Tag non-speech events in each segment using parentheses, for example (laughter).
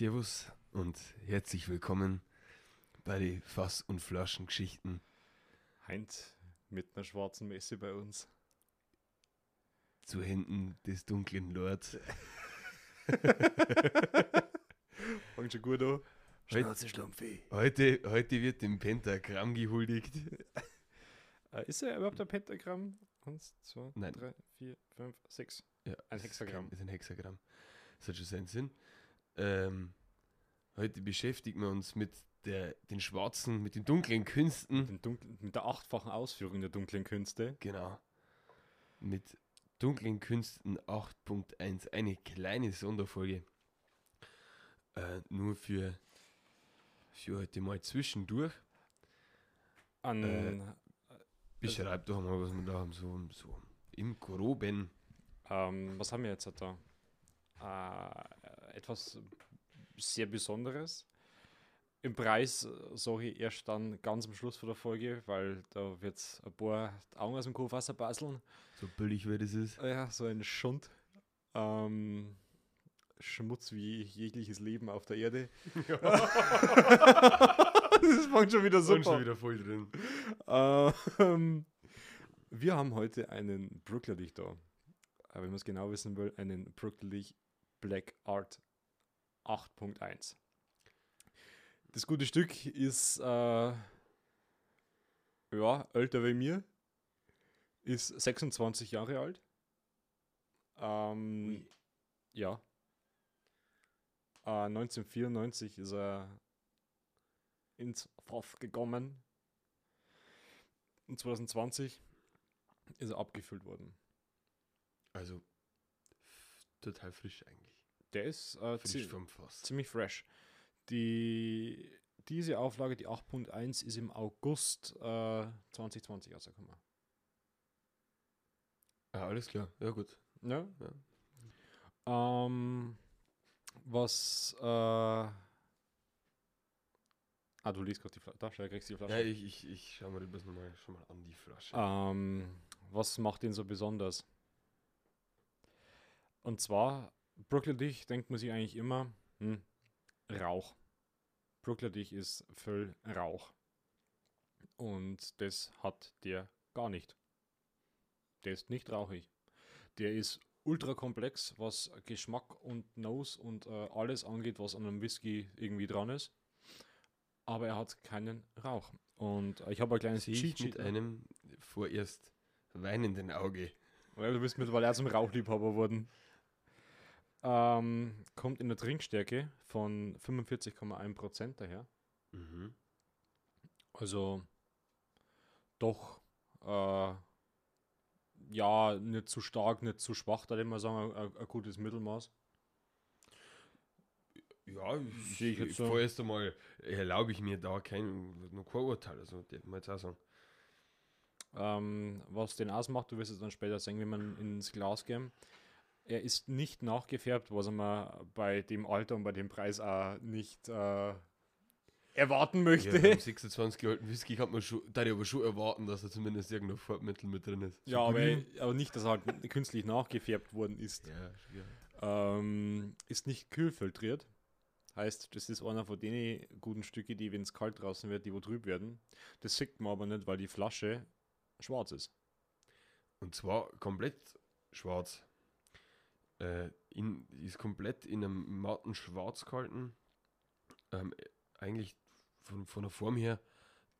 Servus und herzlich willkommen bei den Fass- und Flaschengeschichten. Heint mit einer schwarzen Messe bei uns. Zu Händen des dunklen Lords. (laughs) Fängt schon gut an. Schnauze Heute, heute wird dem Pentagramm gehuldigt. (laughs) Äh, ist er überhaupt ein Pentagramm? Eins, zwei, Nein. drei, vier, fünf, sechs. Ja, Ein Hexagramm. Ist ein Hexagramm. Das hat schon seinen Sinn. Ähm, heute beschäftigen wir uns mit der, den schwarzen, mit den dunklen Künsten. Den dunklen, mit der achtfachen Ausführung der dunklen Künste. Genau. Mit dunklen Künsten 8.1. Eine kleine Sonderfolge. Äh, nur für, für heute mal zwischendurch. An, Äh, Beschreib doch mal, was wir da haben. So, so im Groben. ähm, was haben wir jetzt da? Äh, etwas sehr Besonderes. Im Preis äh, sage ich erst dann ganz am Schluss von der Folge, weil da wird es ein paar Augen aus dem Kuhwasser baseln. So billig wie das ist. Ja, so ein Schund. Ähm, Schmutz wie jegliches Leben auf der Erde. (laughs) das fängt schon wieder Und super. schon wieder voll drin. Ähm, wir haben heute einen Brooklyn da. Aber wenn man es genau wissen will, einen Brooklyn Black Art 8.1. Das gute Stück ist äh, ja, älter wie mir. Ist 26 Jahre alt. Ähm, ja. Äh, 1994 ist er ins Fass gekommen. Und 2020 ist er abgefüllt worden. Also total frisch eigentlich. Der ist äh, Frisch zi vom Fass. ziemlich fresh. Die, diese Auflage, die 8.1, ist im August äh, 2020 rausgekommen. Ah, alles klar. Ja, gut. Ja. Ähm, was. Äh, ah, du liest gerade die Flasche. Kriegst du die Flasche. Ja, ich, ich, ich schau mir das nochmal schon mal an die Flasche. Ähm, was macht ihn so besonders? Und zwar, Brooklyn Dich denkt man sich eigentlich immer, hm, Rauch. Brooklyn Dich ist voll Rauch. Und das hat der gar nicht. Der ist nicht rauchig. Der ist ultra komplex, was Geschmack und Nose und äh, alles angeht, was an einem Whisky irgendwie dran ist. Aber er hat keinen Rauch. Und äh, ich habe ein kleines Cheat mit einem vorerst weinenden Auge. Ja, du bist mittlerweile auch zum Rauchliebhaber geworden. Ähm, kommt in der Trinkstärke von 45,1% daher. Mhm. Also doch, äh, ja, nicht zu stark, nicht zu schwach, da würde ich mal sagen, ein, ein gutes Mittelmaß. Ja, ich, Sehe ich jetzt so. vorerst einmal erlaube ich mir da kein, noch kein Urteil. Also, darf man jetzt auch sagen. Ähm, was den ausmacht, du wirst es dann später sehen, wenn man ins Glas gehen. Er ist nicht nachgefärbt, was man bei dem Alter und bei dem Preis auch nicht äh, erwarten möchte. Ja, beim 26 alten Whisky kann man schon, da aber schon erwarten, dass da zumindest irgendein Farbmittel mit drin ist. Ja, aber, aber nicht, dass er halt (laughs) künstlich nachgefärbt worden ist. Ja. Ähm, ist nicht kühlfiltriert. Heißt, das ist einer von den guten Stücke, die, wenn es kalt draußen wird, die wo trüb werden. Das sieht man aber nicht, weil die Flasche schwarz ist. Und zwar komplett schwarz. Äh, in, ist komplett in einem matten Schwarz gehalten. Ähm, äh, eigentlich von, von der Form her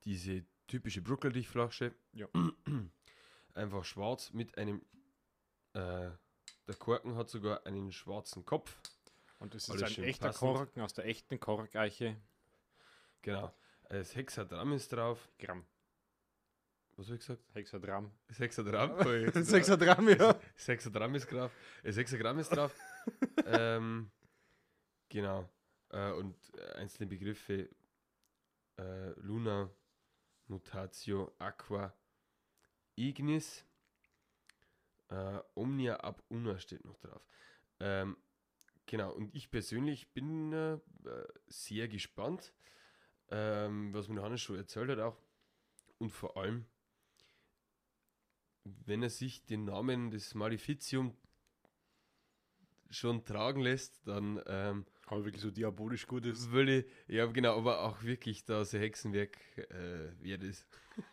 diese typische Bruckeldich-Flasche. Ja. (clears throat) Einfach schwarz mit einem. Äh, der Korken hat sogar einen schwarzen Kopf. Und das ist Alles ein echter passend. Korken aus der echten Korkeiche. Genau. Das Hexagramm ist drauf. Gramm. Was habe ich gesagt? Hexagramm. (laughs) Das Hexagramm, ja. Das ist drauf. Das Hexagramm ist drauf. (laughs) ähm, genau. Äh, und einzelne Begriffe äh, Luna, Mutatio, Aqua, Ignis, äh, Omnia ab Una steht noch drauf. Ähm, genau, und ich persönlich bin äh, sehr gespannt, ähm, was mir Johannes schon erzählt hat auch. Und vor allem, wenn er sich den Namen des Maleficium schon tragen lässt, dann ähm, Aber wirklich so diabolisch gut ist. das würde ja genau, aber auch wirklich da so Hexenwerk äh, wert ist. (laughs)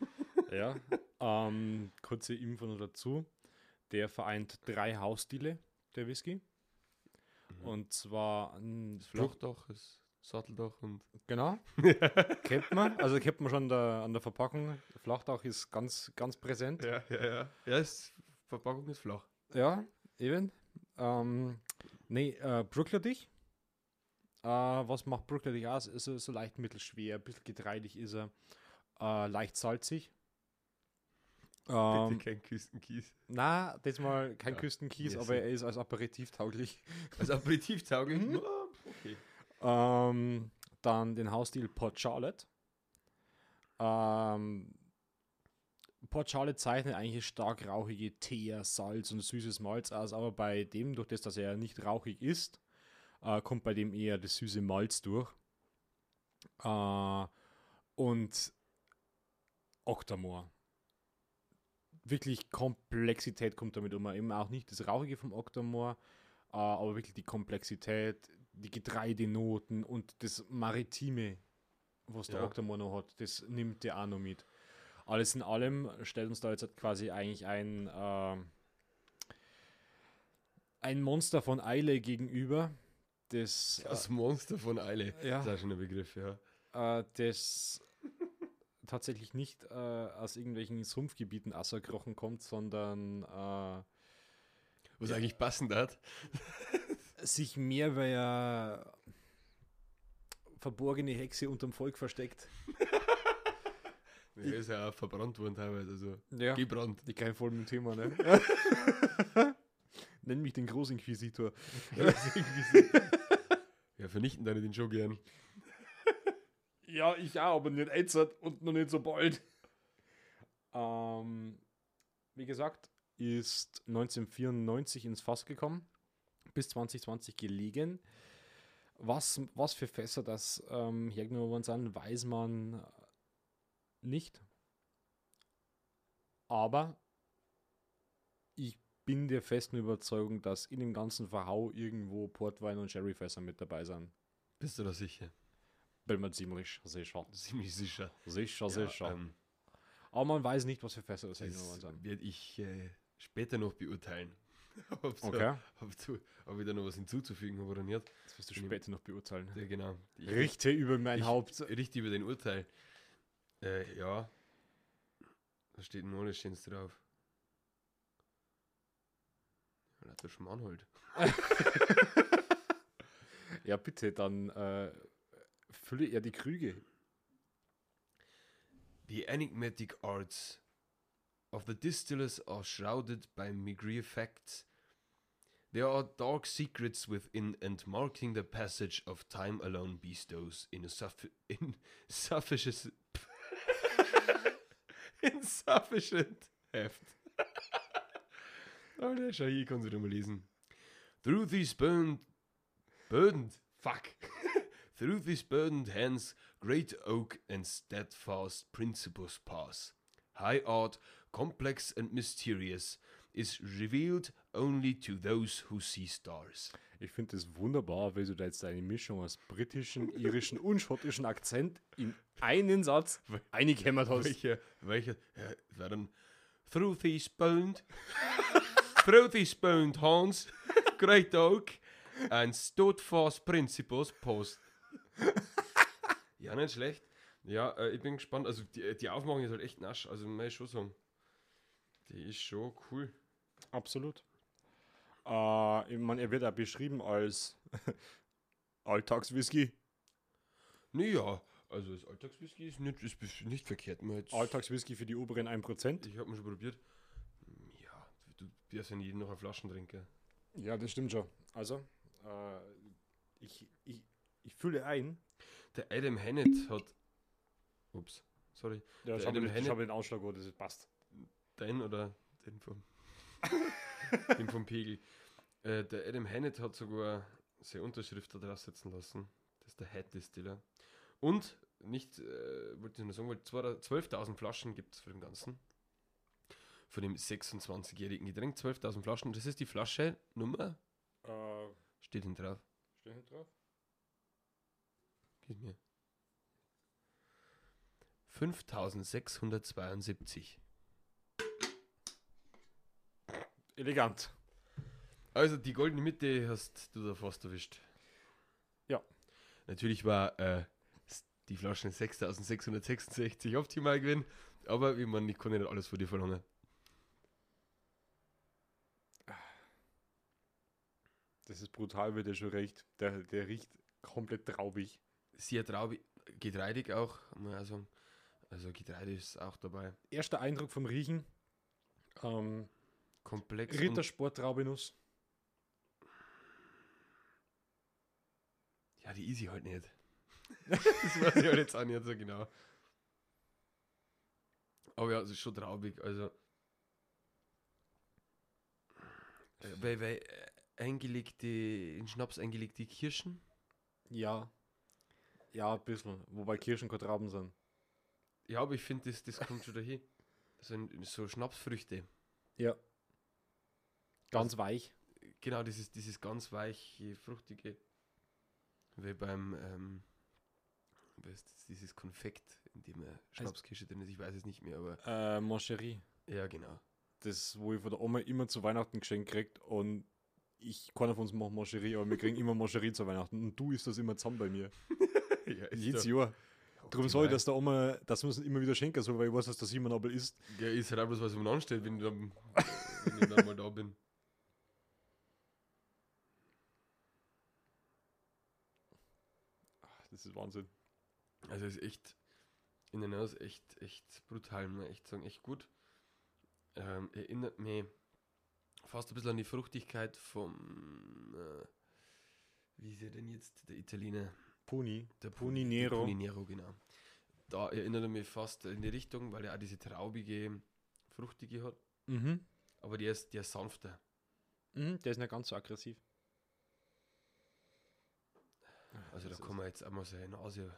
Ja. ähm, kurze Info noch dazu. Der vereint drei Hausstile, der Whisky. Und zwar Das Fluchtdach, das Satteldach und Genau. (laughs) kennt man. Also kennt man schon da, an der Verpackung. Flachdach ist ganz, ganz präsent. ja, ja, ja. Ja, das Verpackung ist flach. Ja, eben. Ähm, nee, äh, Brooklyn-Dich. Äh, was macht Brooklyn-Dich aus? Ist so, leicht mittelschwer, ein bisschen getreidig ist er. Äh, leicht salzig. Ähm, Bitte kein Küstenkies. na, das mal kein Ja, Küstenkies, wir aber er ist als Aperitif tauglich. Also Aperitif tauglich. Ähm, dann den Hausstil Port Charlotte. Ähm, Port Charlotte zeichnet eigentlich stark rauchige Teer, Salz und süßes Malz aus, aber bei dem, durch das, dass er nicht rauchig ist, äh, kommt bei dem eher das süße Malz durch. Äh, und Octamore. Wirklich Komplexität kommt damit um. Eben auch nicht das Rauchige vom Octamore, äh, aber wirklich die Komplexität, die Getreidenoten und das Maritime, was der Ja. Octamore noch hat, das nimmt der auch noch mit. Alles in allem stellt uns da jetzt halt quasi eigentlich ein, äh, ein Monster von Eile gegenüber, das, Das Monster von Eile. Ja. Das ist schon ein Begriff, ja. äh, das (laughs) tatsächlich nicht äh, aus irgendwelchen Sumpfgebieten auserkrochen kommt, sondern äh, Was eigentlich passend hat. Sich mehr bei einer verborgene Hexe unterm Volk versteckt. (laughs) Der ist ja auch verbrannt worden teilweise. Also Ja. gebrannt. Die kein voll mit dem Thema, ne? (laughs) Nenn mich den Großinquisitor. (laughs) Ja, vernichten deine den schon gern. Ja, ich auch, aber nicht jetzt und noch nicht so bald. Ähm, wie gesagt, ist 1994 ins Fass gekommen, bis 2020 gelegen. Was, was für Fässer das ähm, hergenommen worden sind, weiß man nicht. Aber ich bin der festen Überzeugung, dass in dem ganzen Verhau irgendwo Portwein und Sherryfässer mit dabei sind. Bist du da sicher? Bin mir ziemlich sicher. (laughs) Ziemlich sicher. Sicher, sicher. ähm, Aber man weiß nicht, was für Fässer das hergenommen das worden sind. werde ich äh, später noch beurteilen. (laughs) ob, so, Okay, ob, du, ob ich da noch was hinzuzufügen habe oder nicht. das wirst du später noch beurteilen. Ja, genau. Ich, Richte über mein ich- Haupt. Richtig über den Urteil. Äh, ja. Da steht nur alles Schönes drauf. Ja, der Schmarrn halt. (laughs) Ja, bitte, dann äh, fülle er die Krüge. The enigmatic arts of the distillers are shrouded by meagre facts. There are dark secrets within, and marking the passage of time alone bestows insuffi- (laughs) insufficient, (laughs) insufficient heft. oh, der ich kann mal lesen. Through these burned, burdened, fuck. (laughs) Through these burdened hands great oak and steadfast principles pass. High art, complex and mysterious, is revealed only to those who see stars. Ich finde es wunderbar, weil du da jetzt eine Mischung aus britischen, irischen und schottischen Akzent in einen Satz eingehämmert hast. Welche, welche, war dann Through these boned, through these boned horns, great oak, and steadfast principles post. ja, nicht schlecht. Ja, äh, ich bin gespannt. Also die, die Aufmachung ist halt echt nasch. Also muss ich schon sagen. Die ist schon cool. Absolut. Äh, ich meine, er wird auch beschrieben als (laughs) Alltagswhisky. Naja, also das Alltagswhisky ist nicht, ist nicht verkehrt. Alltagswhisky für die oberen 1%. ich habe schon probiert. Ja, du wirst ja nie noch eine Flaschentrinker. Ja, das stimmt schon. Also, äh, ich, ich, ich fühle ein. Der Adam Hennett hat. Ups, sorry. Ja, Der ich habe Adam den, hab den Ausschlag, wo das passt. Dein oder den vom, den vom Pegel. Äh, der Adam Hennett hat sogar seine Unterschrift da drauf setzen lassen. Das ist der Head Distiller. Und, nicht, äh, wollte ich nur sagen, weil 12.000 Flaschen gibt es für den Ganzen. Von dem 26-jährigen Getränk, 12.000 Flaschen. Das ist die Flasche Nummer Äh, Steht hinten drauf. Steht nicht drauf? Gib mir. 5672. Elegant. Also die goldene Mitte hast du da fast erwischt. Ja. Natürlich war äh, die Flaschen 6666 optimal gewesen, aber wie man, ich konnte nicht alles von dir verlangen. Das ist brutal, wie der schon riecht. Der, der riecht komplett traubig. Sehr traubig, getreidig auch, muss ich auch sagen. Also Getreide ist auch dabei. Erster Eindruck vom Riechen. Ähm, Komplex. Rittersport Traubenuss. Ja, die Easy halt nicht. (laughs) das weiß ich halt jetzt auch nicht so genau. Aber ja, es ist schon traubig. Also. Äh, weil, weil äh, eingelegte, in Schnaps eingelegte Kirschen. Ja. Ja, ein bisschen. Wobei Kirschen keine Trauben sind. Ja, aber ich finde, das, das kommt schon dahin. So, ein- so Schnapsfrüchte. Ja. Ganz weich. Genau, dieses, dieses ganz weiche, fruchtige. Wie beim, ähm, das, dieses Konfekt, in dem eine Schnapskirsche drin ist. Ich weiß es nicht mehr, aber. Äh, Moncherie. Ja, genau. Das, wo ich von der Oma immer zu Weihnachten geschenkt kriegt und ich, keiner von uns macht Moncherie, aber wir kriegen immer Moncherie zu Weihnachten und du isst das immer zusammen bei mir. (laughs) ja, Jedes Jahr. Darum soll ich das der Oma, dass man es immer wieder schenken soll, weil ich weiß, dass der Simon aber isst. Ja, ist halt auch bloß, was um ansteht, wenn, dann, wenn ich dann mal da bin. Das ist Wahnsinn. Also ist echt, in der Nase echt, echt brutal, muss ich echt sagen, echt gut. Ähm, erinnert mich fast ein bisschen an die Fruchtigkeit vom, äh, wie ist er denn jetzt, der Italiener? Puni. Der Puni Nero. Puni Nero, genau. Da erinnert er mich fast in die Richtung, weil er auch diese traubige, fruchtige hat. Mhm. Aber der ist, der ist sanfter. mhm. Der ist nicht ganz so aggressiv. Also da kann man jetzt einmal seine Nase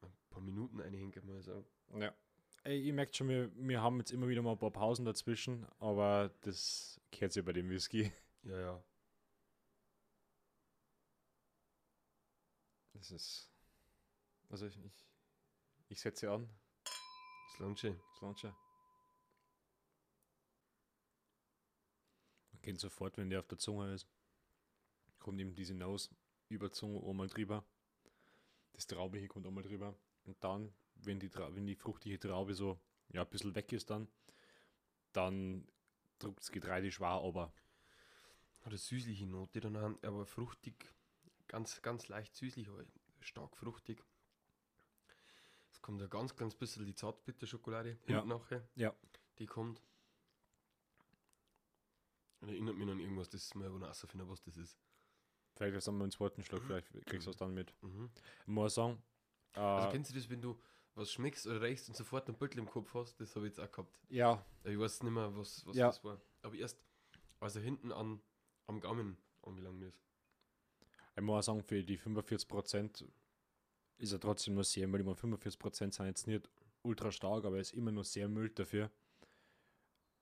ein paar Minuten einhängen, mal sagen. Ja. Ey, ihr merkt schon, wir, wir haben jetzt immer wieder mal ein paar Pausen dazwischen, aber das kehrt sich bei dem Whisky. Ja, ja. Das ist. Also ich, ich, ich setze an. Langt schon. Man kennt sofort, wenn der auf der Zunge ist. Kommt ihm diese Nose über die Zunge einmal drüber. Das Traubige kommt einmal drüber. Und dann, wenn die, Trau- wenn die fruchtige Traube so ja, ein bisschen weg ist, dann, dann drückt das Getreide schwer aber. Hat eine süßliche Note dann, aber fruchtig, ganz, ganz leicht süßlich, aber stark fruchtig. Es kommt ein ganz, ganz bisschen die Zartbitterschokolade Ja. nachher. Ja. Die kommt. Und erinnert mich an irgendwas, das mal wo finden, was das ist. Vielleicht erst einmal einen zweiten Schluck, vielleicht kriegst du es dann mit. Mhm. Ich muss sagen, äh, Also kennst du das, wenn du was schmeckst oder riechst und sofort ein Beutel im Kopf hast? Das habe ich jetzt auch gehabt. ja, Ich weiß nicht mehr, was, was Ja. das war. Aber erst, als er hinten an, am Gaumen angelangt ist. Ich muss sagen, für die 45% ist er trotzdem noch sehr mild. Ich meine, 45% sind jetzt nicht ultra stark, aber er ist immer noch sehr mild dafür.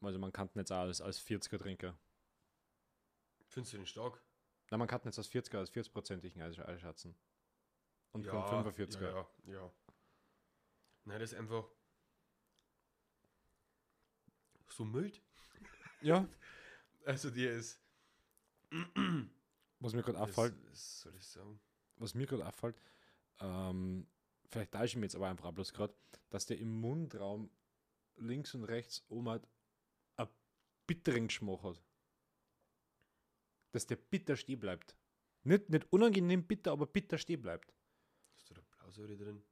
Also man kann ihn jetzt auch als, als 40er trinken. Findest du den stark? Nein, man kann jetzt als 40er, als 40%igen einschätzen. Und ja, kein 45er. Ja, ja, ja. Nein, das ist einfach so mild. Ja. (laughs) Also der ist. Was mir gerade das, auffällt, Was soll ich sagen? was mir gerade auffällt, ähm, vielleicht täusche ich mich jetzt aber einfach bloß gerade, dass der im Mundraum links und rechts oben halt einen bitteren Geschmack hat. Dass der bitter stehen bleibt. Nicht, nicht unangenehm bitter, aber bitter stehen bleibt. Ist da der Blausäure drin?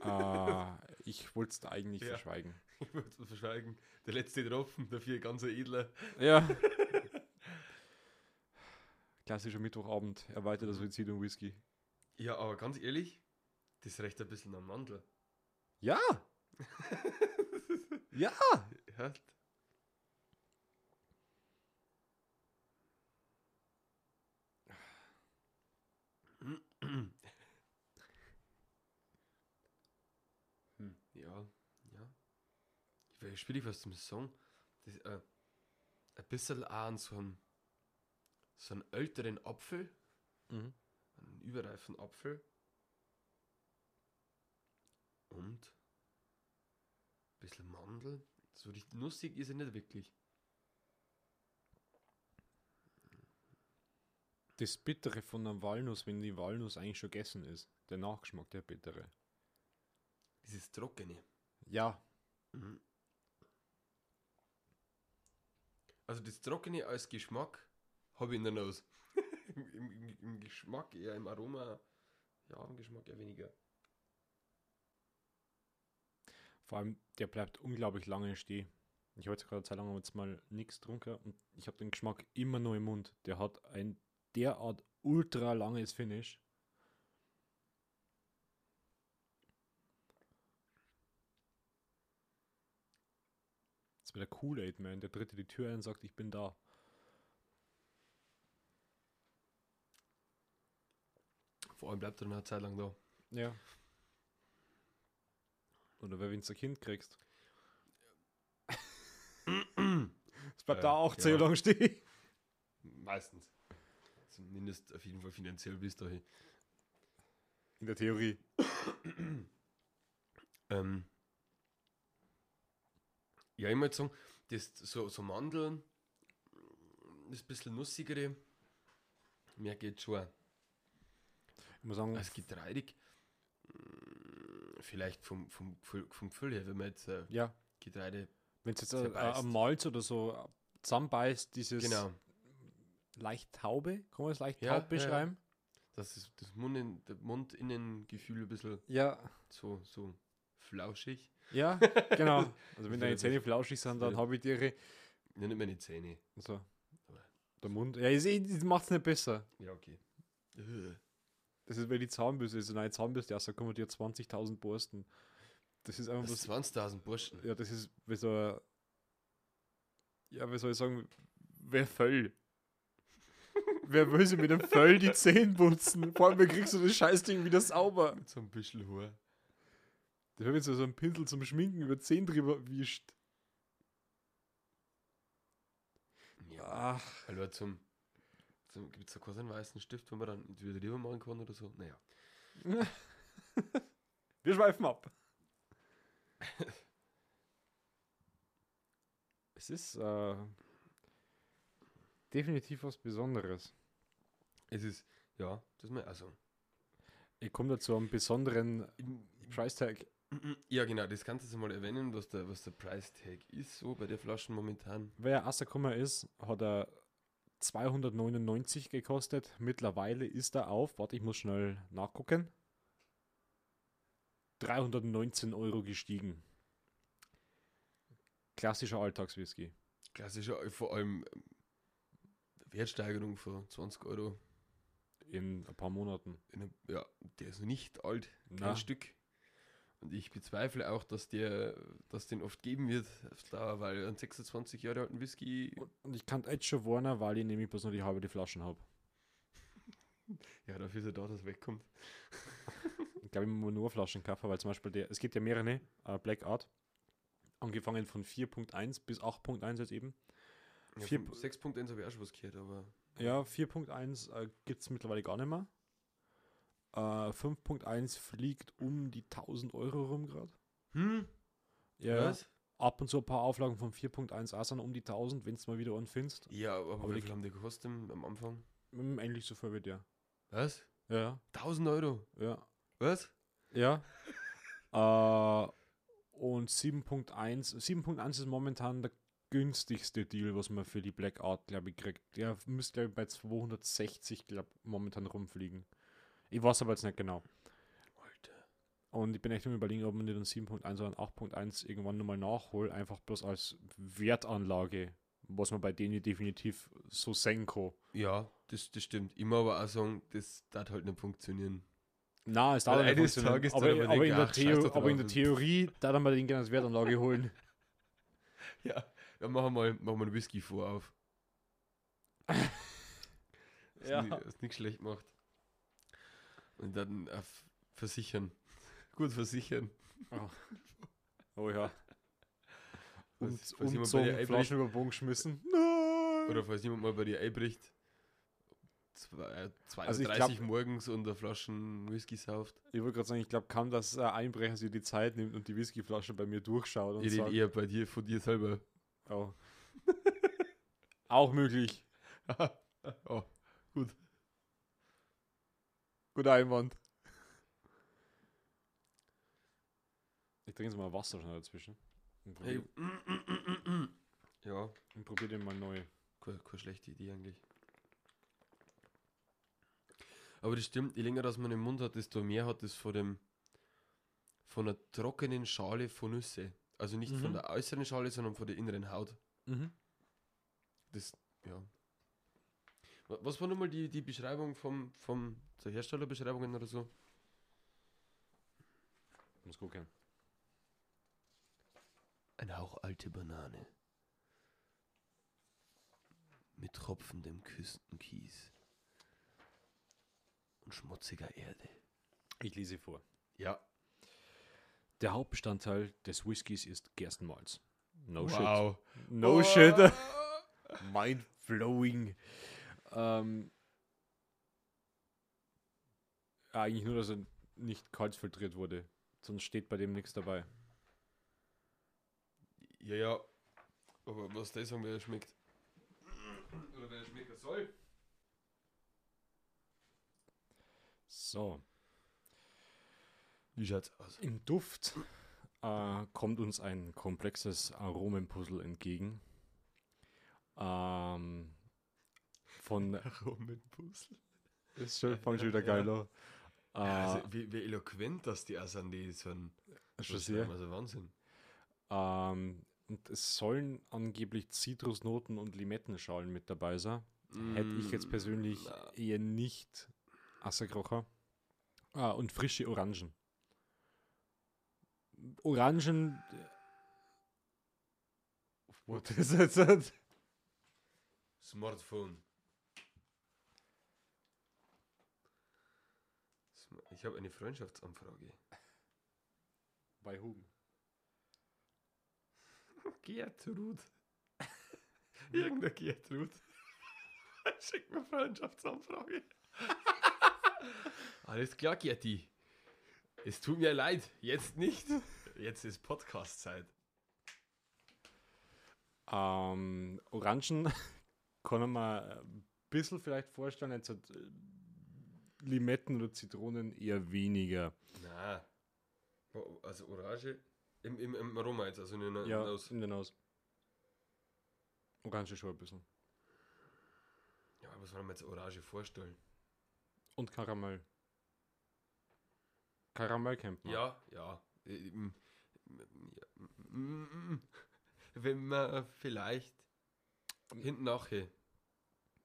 äh, (laughs) ich wollte es da eigentlich Ja. verschweigen. (laughs) Ich würde es verschweigen. Der letzte Tropfen, dafür ganz ein edler. Ja. (laughs) Klassischer Mittwochabend, erweiterter Suizid und Whisky. Ja, aber ganz ehrlich, das reicht ein bisschen am Mandel. Ja! ja! Ja. Hm. Ja, ja. Ich weiß schwierig, was zum Song. Das, äh, ein bisschen an so einem so einen älteren Apfel, Mhm. einen überreifen Apfel und ein bisschen Mandel. So richtig nussig ist er nicht wirklich. Das Bittere von einer Walnuss, wenn die Walnuss eigentlich schon gegessen ist. Der Nachgeschmack, der Bittere. Dieses Trockene. Ja, Mhm. Also das Trockene als Geschmack habe ich in der Nase. (laughs) Im, im, im, Geschmack eher, im Aroma, ja, im Geschmack eher weniger. vor allem, der bleibt unglaublich lange stehen. Ich habe jetzt gerade Zeit lang jetzt mal nichts getrunken und ich habe den Geschmack immer nur im Mund. Der hat ein derart ultra langes Finish. Wäre der Kool-Aid-Man, der tritt in die Tür ein und sagt, ich bin da. Vor allem bleibt er eine Zeit lang da. Ja. Oder wenn du ein Kind kriegst. Es bleibt Äh, da auch ja. zehn lang stehen. Meistens. Zumindest auf jeden Fall finanziell bis dahin. In der Theorie. Ähm, ja, ich würde sagen, das so, so Mandeln, das bisschen nussigere, mehr geht schon. Ich muss sagen, Als getreidig, mm, vielleicht vom, vom, Gefühl- vom Gefühl her, wenn man jetzt äh, ja, Getreide, wenn es jetzt ein, ein Malz oder so zusammenbeißt, dieses genau, leicht taube, kann man es leicht Ja, taub ja, ja. beschreiben? das ist das Mundinnengefühl ein bisschen Ja. so, so flauschig. Ja, genau. Also wenn (laughs) deine Zähne flauschig sind, dann habe ich ihre. Ja, nicht meine Zähne. So. Der Mund. Ja, ich, ich macht es nicht besser. Ja, okay. Das ist, weil die Zahnbürste ist. Und eine Zahnbürste, also kommen dir 20.000 Borsten. Das ist einfach Das was. ist 20.000 Burschen. Ja, das ist wie so ein, Ja, wie soll ich sagen? Wer Föll? Wer will sich mit dem Föll die Zähne putzen? Vor allem, wie kriegst du das Scheißding wieder sauber? Mit so ein bisschen Haar. Da wird so so ein Pinsel zum Schminken über die Zähne drüber wischt. Ja. Ach, Hallo, zum, zum gibt es da quasi einen weißen Stift, wo man dann wieder drüber machen kann oder so? Naja. (laughs) wir schweifen ab. (laughs) es ist äh, definitiv was Besonderes. Es ist, ja, das mal, also. Ich komme dazu einen besonderen Price Tag. (clears throat) Ja, genau, das kannst du mal erwähnen, was der, was der Price Tag ist, so bei der Flaschen momentan. Wer Kummer ist, hat er 299 gekostet. Mittlerweile ist er auf, warte, ich muss schnell nachgucken. 319 Euro gestiegen. Klassischer Alltagswhisky. Klassischer, vor allem ähm, Wertsteigerung von 20 Euro. In ein paar Monaten. In einem, ja, der ist nicht alt, kein Na. Stück. Und ich bezweifle auch, dass der, dass den oft geben wird, auf Dauer, weil ein 26 Jahre alten Whisky, Und ich kann jetzt schon warnen, weil ich nämlich bloß nur die halbe die Flaschen habe. (laughs) ja, dafür ist er da, dass er wegkommt. (laughs) Ich glaube, ich muss nur Flaschen kaufen, weil zum Beispiel der, es gibt ja mehrere, äh, Black Art. Angefangen von 4.1 bis 8.1 jetzt eben. Ja, Vier- vom 6.1 habe ich auch schon was gehört, aber Ja, 4.1 äh, gibt es mittlerweile gar nicht mehr. Äh, 5.1 fliegt um die 1000 Euro rum gerade. hm, Ja, was? ab und zu ein paar Auflagen von 4.1 auch sind um die 1000, wenn du mal wieder einen findest. Ja, aber, Aber wie viel haben die gekostet am Anfang? Ähnlich so viel wie der. Was? Ja, 1000 Euro? ja, Was? ja. (laughs) äh, und 7.1, 7.1 ist momentan der günstigste Deal, was man für die Black Art, glaube ich, kriegt. Der müsste, glaube ich, bei 260, glaube momentan rumfliegen. Ich weiß aber jetzt nicht genau. Und ich bin echt am überlegen, ob man nicht den 7.1 oder den 8.1 irgendwann nochmal nachholt, einfach bloß als Wertanlage, was man bei denen definitiv so sehen kann. Ja, das, das stimmt. Immer aber auch sagen, das darf halt nicht funktionieren. Na, es dauert nicht funktionieren, aber, aber aber, in der ach, Theo aber in der. Theorie, da dann mal den gerne als Wertanlage holen. (laughs) Ja, dann machen wir mal, machen wir einen Whisky vor auf. (laughs) Ja. Was nichts schlecht macht. Und dann auf versichern. (laughs) Gut versichern. (laughs) Oh ja. Und, Falls- falls und jemand so bei dir einbricht. Flaschen über den Bogen geschmissen. Nein! Oder falls jemand mal bei dir einbricht, zwei- 2.30 Also glaub- morgens und eine Flaschen Whisky sauft. Ich wollte gerade sagen, ich glaube kaum, dass ein Einbrecher sich die Zeit nimmt und die Whiskyflasche bei mir durchschaut und Ich rede eher bei dir, von dir selber. oh. (laughs) auch möglich. oh, gut. Guter Einwand. Ich trinke jetzt mal Wasser schnell dazwischen. Und Hey. probiere (clears throat) Ja, probier den mal neu. keine, keine schlechte Idee eigentlich. Aber das stimmt, je länger das man im Mund hat, desto mehr hat es von dem von einer trockenen Schale von Nüsse. Also nicht von Mhm. der äußeren Schale, sondern von der inneren Haut. Mhm. Das, ja. Wa- Was war nochmal die, die Beschreibung vom, vom zur Herstellerbeschreibungen oder so? Muss gucken. Ein Hauch alte Banane. Mit tropfendem Küstenkies. Und schmutziger Erde. Ich lese vor. Ja. Der Hauptbestandteil des Whiskys ist Gerstenmalz. No wow. shit. No Oh. shit. (laughs) Mind blowing. Ähm, eigentlich nur, dass er nicht kalt filtriert wurde. Sonst steht bei dem nichts dabei. Ja, ja. Aber was der sagen, wer er schmeckt. Oder wer er schmecken soll. So. Wie schaut's aus? Im Duft äh, kommt uns ein komplexes Aromenpuzzle entgegen. Ähm, von. (laughs) Aromenpuzzle. Ist schon, fand schon wieder geil. an. Äh, Also, wie, wie eloquent das die auch sind, die so ein. schon sehr. Also Wahnsinn. Ähm, und es sollen angeblich Zitrusnoten und Limettenschalen mit dabei sein. Hätte ich jetzt persönlich Mm, Na, eher nicht Asserkrocher. Ah, und frische Orangen. Orangen. What (laughs) is it? Smartphone. Ich habe eine Freundschaftsanfrage. Bei whom? (laughs) Gertrud. (laughs) Irgendeine Gertrud. (laughs) Schick mir Freundschaftsanfrage. Alles klar, Gerti. Es tut mir leid, jetzt nicht. Jetzt ist Podcast-Zeit. Ähm, Orangen kann man mir ein bisschen vielleicht vorstellen, jetzt hat äh, Limetten oder Zitronen eher weniger. Na. Also Orange im, im, im Aroma jetzt, also in der Ja, Nose. in der Nase. Orange schon ein bisschen. Ja, was soll man jetzt Orange vorstellen? Und Karamell. Karamell kennt man. Ja, ja. Mm, Wenn man vielleicht hinten nachher.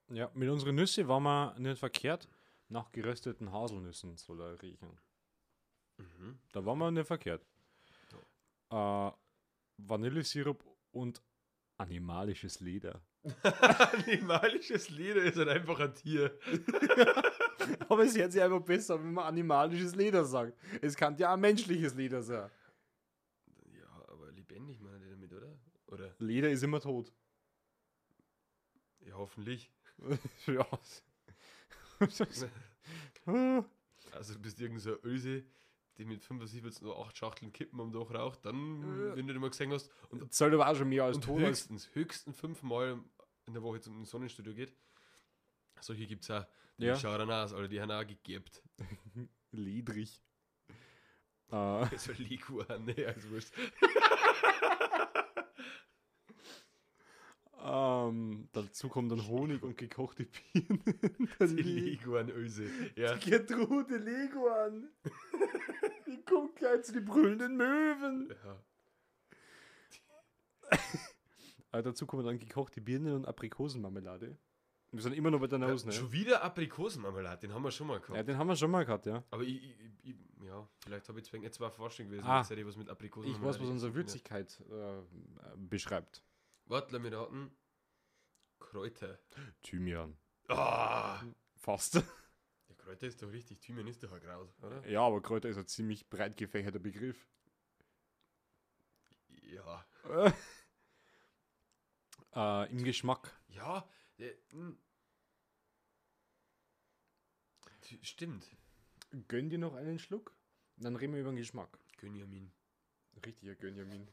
Ja, mit unseren Nüsse war man nicht verkehrt. Nach gerösteten Haselnüssen soll er riechen. Mhm. Da war man nicht verkehrt. Äh, Vanillesirup und animalisches Leder. (laughs) Animalisches Leder ist halt einfach ein Tier. (laughs) Aber es hört sich einfach besser, wenn man animalisches Leder sagt. Es kann ja auch menschliches Leder sein. Ja, aber lebendig meine ich damit, oder? Oder? Leder ist immer tot. Ja, hoffentlich. (laughs) ja. (laughs) Also du bist irgend so Öse, die mit 75 nur 8 Schachteln Kippen am Dach raucht, dann, wenn du den mal gesehen hast, und, Das soll aber auch schon mehr als als- höchstens, höchstens fünfmal in der Woche zum Sonnenstudio geht. Solche gibt es auch. Die Ja. schauen dann aus, oder die haben auch gegerbt. Ledrig. (laughs) Äh, (laughs) Also Liguan, ne, also wurscht. Ähm, dazu kommt dann Honig und gekochte Bienen. Die Liguan-Öse. Ja. Gertrude Leguan. (laughs) Die kommt gleich zu den brüllenden Möwen. ja. Äh, (laughs) dazu kommen dann gekochte Birnen und Aprikosenmarmelade. Wir sind immer noch bei der Nose, ne? Schon wieder Aprikosenmarmelade, den haben wir schon mal gehabt. Ja, den haben wir schon mal gehabt, ja. Aber ich, ich, ich, ja, vielleicht habe ich jetzt war Forschung gewesen, Ah. jetzt hätte ich was mit Ich Aprikosenmarmelade. weiß, was unsere. Würzigkeit äh, beschreibt. Warte, lass mich raten. Kräuter. Thymian. Ah! Fast. (laughs) Ja, Kräuter ist doch richtig, Thymian ist doch ein Kraut, oder? Ja, aber Kräuter ist ein ziemlich breit gefächerter Begriff. Ja. (laughs) Äh, Im Geschmack. Ja, äh, hm. Stimmt. Gönn dir noch einen Schluck, dann reden wir über den Geschmack. Gönjamin. Richtiger Gönjamin.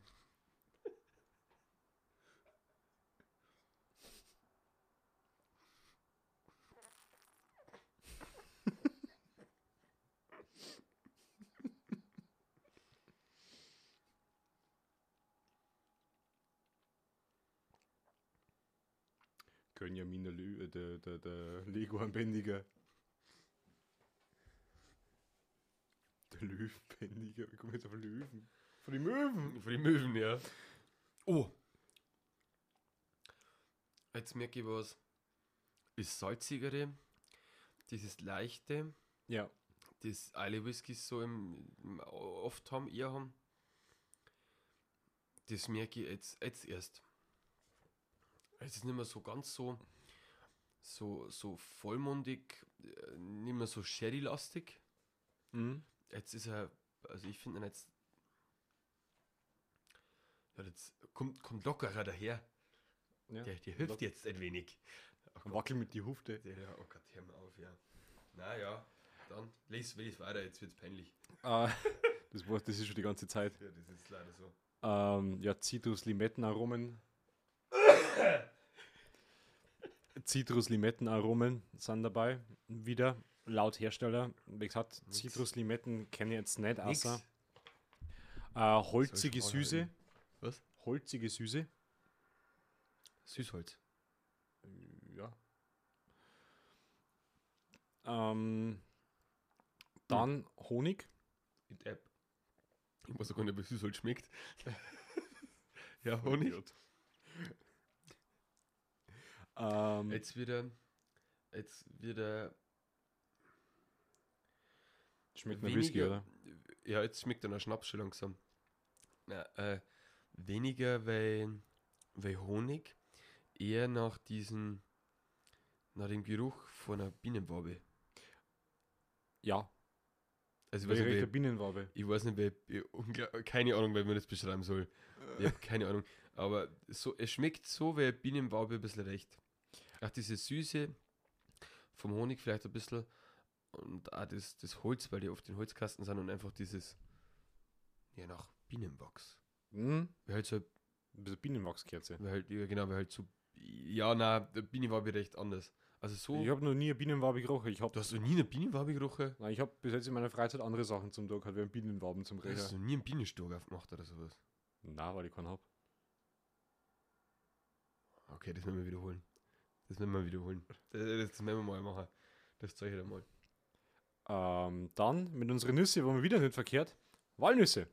Der, Lö äh, der, der, der Lego-Anbändiger. Der Löwenbändiger. Wie kommen wir jetzt auf Löwen? Von den Möwen. Von den Möwen, ja. Oh. Jetzt merke ich was. Das salzigere, dieses leichte, Ja. das alle Whiskys so im, im oft haben, eher haben. Das merke ich jetzt, jetzt erst. Es ist nicht mehr so ganz so, so, so vollmundig, äh, nicht mehr so sherry-lastig. Mhm. Jetzt ist er, also ich finde ihn jetzt, ja, jetzt kommt, kommt lockerer daher. ja. Der, der hüpft jetzt ein wenig. Wackel mit die Hufte. Der, der, oh Gott, hör mal auf, ja. Naja, dann les, les weiter, jetzt wird's peinlich. Ah, das, war, das ist schon die ganze Zeit. Ja, das ist leider so. Ähm, ja, Zitrus-Limettenaromen. Zitrus-Limettenaromen sind dabei. Wieder laut Hersteller. Wie gesagt. Zitrus-Limetten kenne ich jetzt nicht, außer äh, holzige Süße. Was? Holzige Süße. Süßholz. Ja. Ähm, dann Honig. In der App. Ich weiß auch gar nicht, wie Süßholz schmeckt. (laughs) ja, Honig. Ähm, Jetzt wieder, jetzt wieder schmeckt nach Whisky, oder? Ja, jetzt schmeckt er nach Schnaps schon langsam. Na, äh, weniger, weil, weil Honig eher nach diesem, nach dem Geruch von einer Bienenwabe. Ja, Also ich weiß welche nicht, Bienenwabe. ich weiß nicht, wer, ich- keine Ahnung, wie man das beschreiben soll. Ich habe keine Ahnung. Aber so, es schmeckt so, wie eine Bienenwabe ein bisschen recht. Auch diese Süße vom Honig vielleicht ein bisschen und auch das, das Holz, weil die oft in Holzkasten sind und einfach dieses, ja, nach Bienenwachs. Hm? Weil halt so, Ein bisschen Bienenwachskerze. weil halt, ja, genau, weil halt so, ja, na, der Bienenwabe recht anders. Also so, Ich habe noch nie eine Bienenwabe gerochen. Ich du habe hast noch nie eine Bienenwabe gerochen? Nein, ich habe bis jetzt in meiner Freizeit andere Sachen zum Tag gehabt, wie einen Bienenwaben zum Du hast noch nie einen Bienenstock aufgemacht oder sowas? Na, weil ich keinen hab. Okay, das müssen wir wiederholen. Das müssen wir wiederholen. Das, das, müssen wir mal machen. Das zeige ich dir mal. Ähm, dann mit unseren Nüsse, wo wir wieder nicht verkehrt. Walnüsse.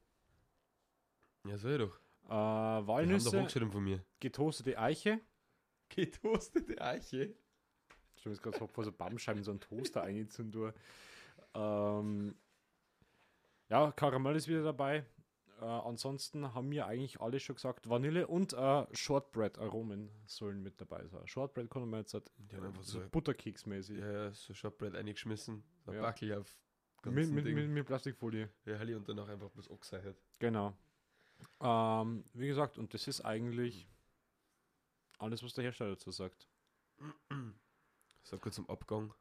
Ja, soll ich doch. Äh, Die haben Walnüsse, von mir. getoastete Eiche. Getoastete Eiche. Ich habe jetzt gerade vor so Baumscheiben so einen Toaster eingezogen. Ähm, ja, Karamell ist wieder dabei. Äh, ansonsten haben wir eigentlich alle schon gesagt, Vanille und äh, Shortbread-Aromen sollen mit dabei sein. Shortbread kann man jetzt halt, haben einfach so so, Butterkeks-mäßig. ja, ja, so Shotbread eingeschmissen. So ein Ja. Backel auf mit, mit, mit, mit Plastikfolie. Ja, Halli und danach einfach bloß angeseiert. Genau. Ähm, wie gesagt, und das ist eigentlich alles, was der Hersteller dazu sagt. So kurz zum Abgang.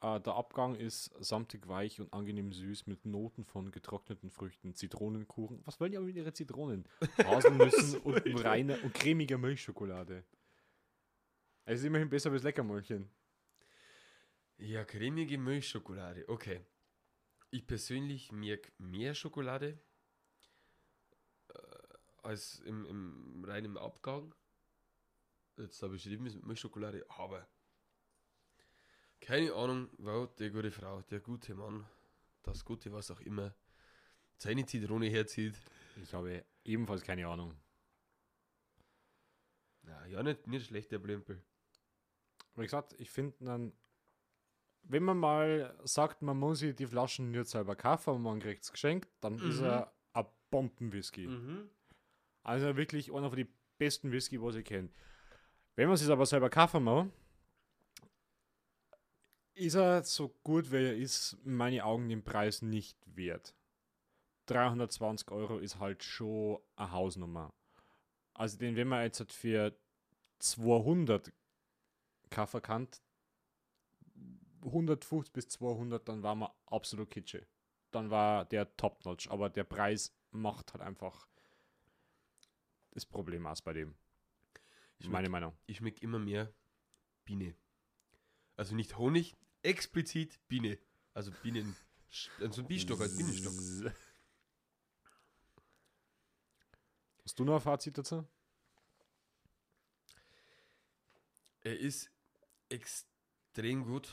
Äh, der Abgang ist samtig weich und angenehm süß mit Noten von getrockneten Früchten, Zitronenkuchen. Was wollen die aber mit ihren Zitronen? (laughs) Haselnüssen und reiner und cremiger Milchschokolade. Es ist immerhin besser als Leckermäulchen. Ja, cremige Milchschokolade. Okay. Ich persönlich merke mehr Schokolade äh, als im, im reinen Abgang. Jetzt habe ich geschrieben, ist mit Milchschokolade, aber keine Ahnung, wo die gute Frau, der gute Mann, das gute was auch immer, seine Zitrone herzieht. Ich habe ebenfalls keine Ahnung. Na, ja, nicht, nicht schlecht, der Blömpel. Wie gesagt, ich finde dann, wenn man mal sagt, man muss sich die Flaschen nicht selber kaufen und man kriegt es geschenkt, dann ist Mhm. er ein Bombenwhisky. Also wirklich einer von den besten Whisky, was ich kenne. Wenn man es aber selber kaufen muss, ist er so gut, wie er ist, in meinen Augen den Preis nicht wert. 320 Euro ist halt schon eine Hausnummer. Also den, wenn man jetzt halt für 200 kaufen kann, 150 bis 200, dann war man absolut kitschig. Dann war der Top-Notch, aber der Preis macht halt einfach das Problem aus bei dem. Ich Meine Meinung. Ich schmecke immer mehr Biene. Also nicht Honig, explizit Biene. Also Bienen. So ein Bienenstock als Bienenstock. Hast du noch ein Fazit dazu? Er ist extrem gut.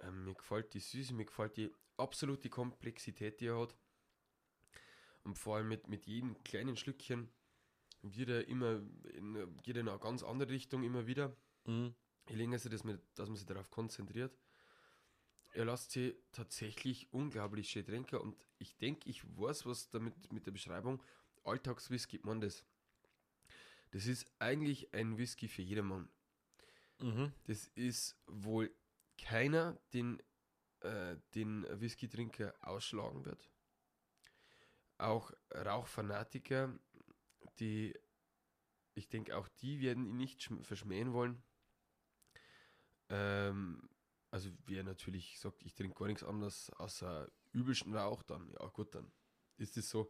Ähm, mir gefällt die Süße, mir gefällt die absolute Komplexität, die er hat. Und vor allem mit, mit jedem kleinen Schlückchen wird er immer in, geht er in eine ganz andere Richtung immer wieder. Je länger sie das mit, dass man sich darauf konzentriert. Er lässt sie tatsächlich unglaublich schön trinken und ich denke, ich weiß, was damit mit der Beschreibung Alltagswhisky man das. Das ist eigentlich ein Whisky für jedermann. Mhm. Das ist wohl keiner, den, äh, den Whisky-Trinker ausschlagen wird. Auch Rauchfanatiker, die, ich denke, auch die werden ihn nicht schm- verschmähen wollen. Ähm, also wer natürlich sagt, ich trinke gar nichts anderes außer übelsten Rauch, dann, ja gut, dann ist es so.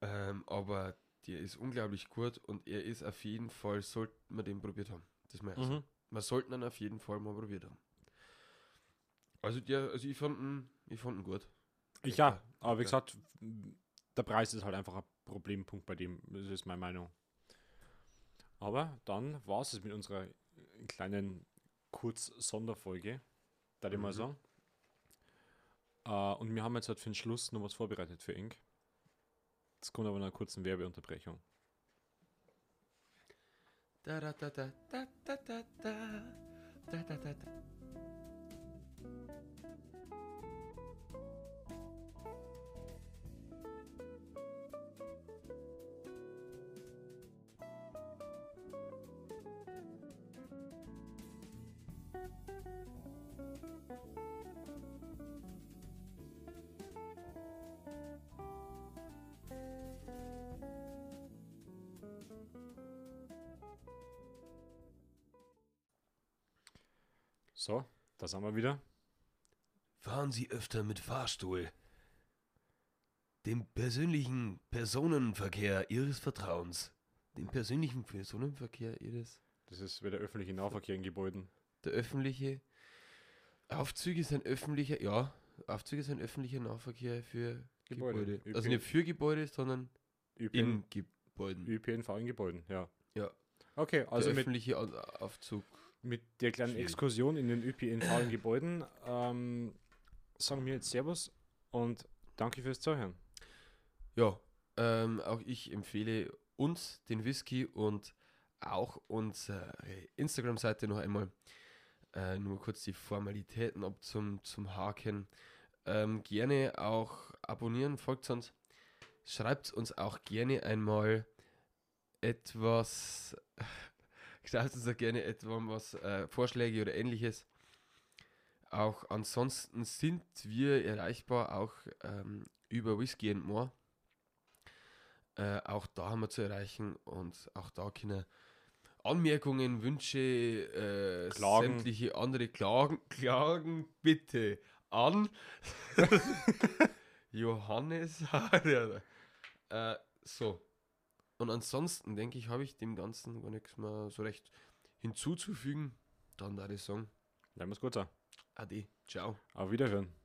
Ähm, aber der ist unglaublich gut und er ist auf jeden Fall, sollte man den probiert haben. Das mal Mhm. man sollte ihn auf jeden Fall mal probiert haben. Also der, also ich fand ihn, ich fand ihn gut. Ja, aber wie Ja. gesagt, der Preis ist halt einfach ein Problempunkt bei dem. Das ist meine Meinung. Aber dann war es mit unserer kleinen Kurz-Sonderfolge, da ich mal Mhm. sagen. Äh, und wir haben jetzt halt für den Schluss noch was vorbereitet für Ink. Es kommt aber nach einer kurzen Werbeunterbrechung. Da, da, da, da, da, da, da, da, da, da, da, da. So, da sind wir wieder. Fahren Sie öfter mit Fahrstuhl. Dem persönlichen Personenverkehr Ihres Vertrauens. Dem persönlichen Personenverkehr Ihres. Das ist wieder öffentliche Nahverkehr in Gebäuden. Der öffentliche. Aufzüge sind öffentlicher, ja. Aufzüge sind öffentlicher Nahverkehr für Gebäude. Gebäude. Also nicht für Gebäude, sondern ÖPN, in Gebäuden. ÖPNV in Gebäuden, ja. Ja. Okay, Also also der öffentliche Au- Aufzug. Mit der kleinen Schwierig. Exkursion in den ÖPNV Gebäuden ähm, sagen wir jetzt Servus und danke fürs Zuhören. Ja, ähm, auch ich empfehle uns den Whisky und auch unsere Instagram-Seite noch einmal. Äh, nur kurz die Formalitäten ab zum, zum Haken. Ähm, gerne auch abonnieren, folgt uns. Schreibt uns auch gerne einmal etwas, schreibt uns auch gerne etwas, äh, Vorschläge oder ähnliches. Auch ansonsten sind wir erreichbar auch ähm, über Whisky and More. Äh, auch da haben wir zu erreichen und auch da können Anmerkungen, Wünsche, äh, Klagen. sämtliche andere Klagen, Klagen bitte an (laughs) (laughs) Johannes. (laughs) äh, so. Und ansonsten denke ich, habe ich dem Ganzen gar nichts mehr so recht hinzuzufügen. Dann da ich sagen, Bleiben wir es gut. ade, ciao. Auf Wiederhören.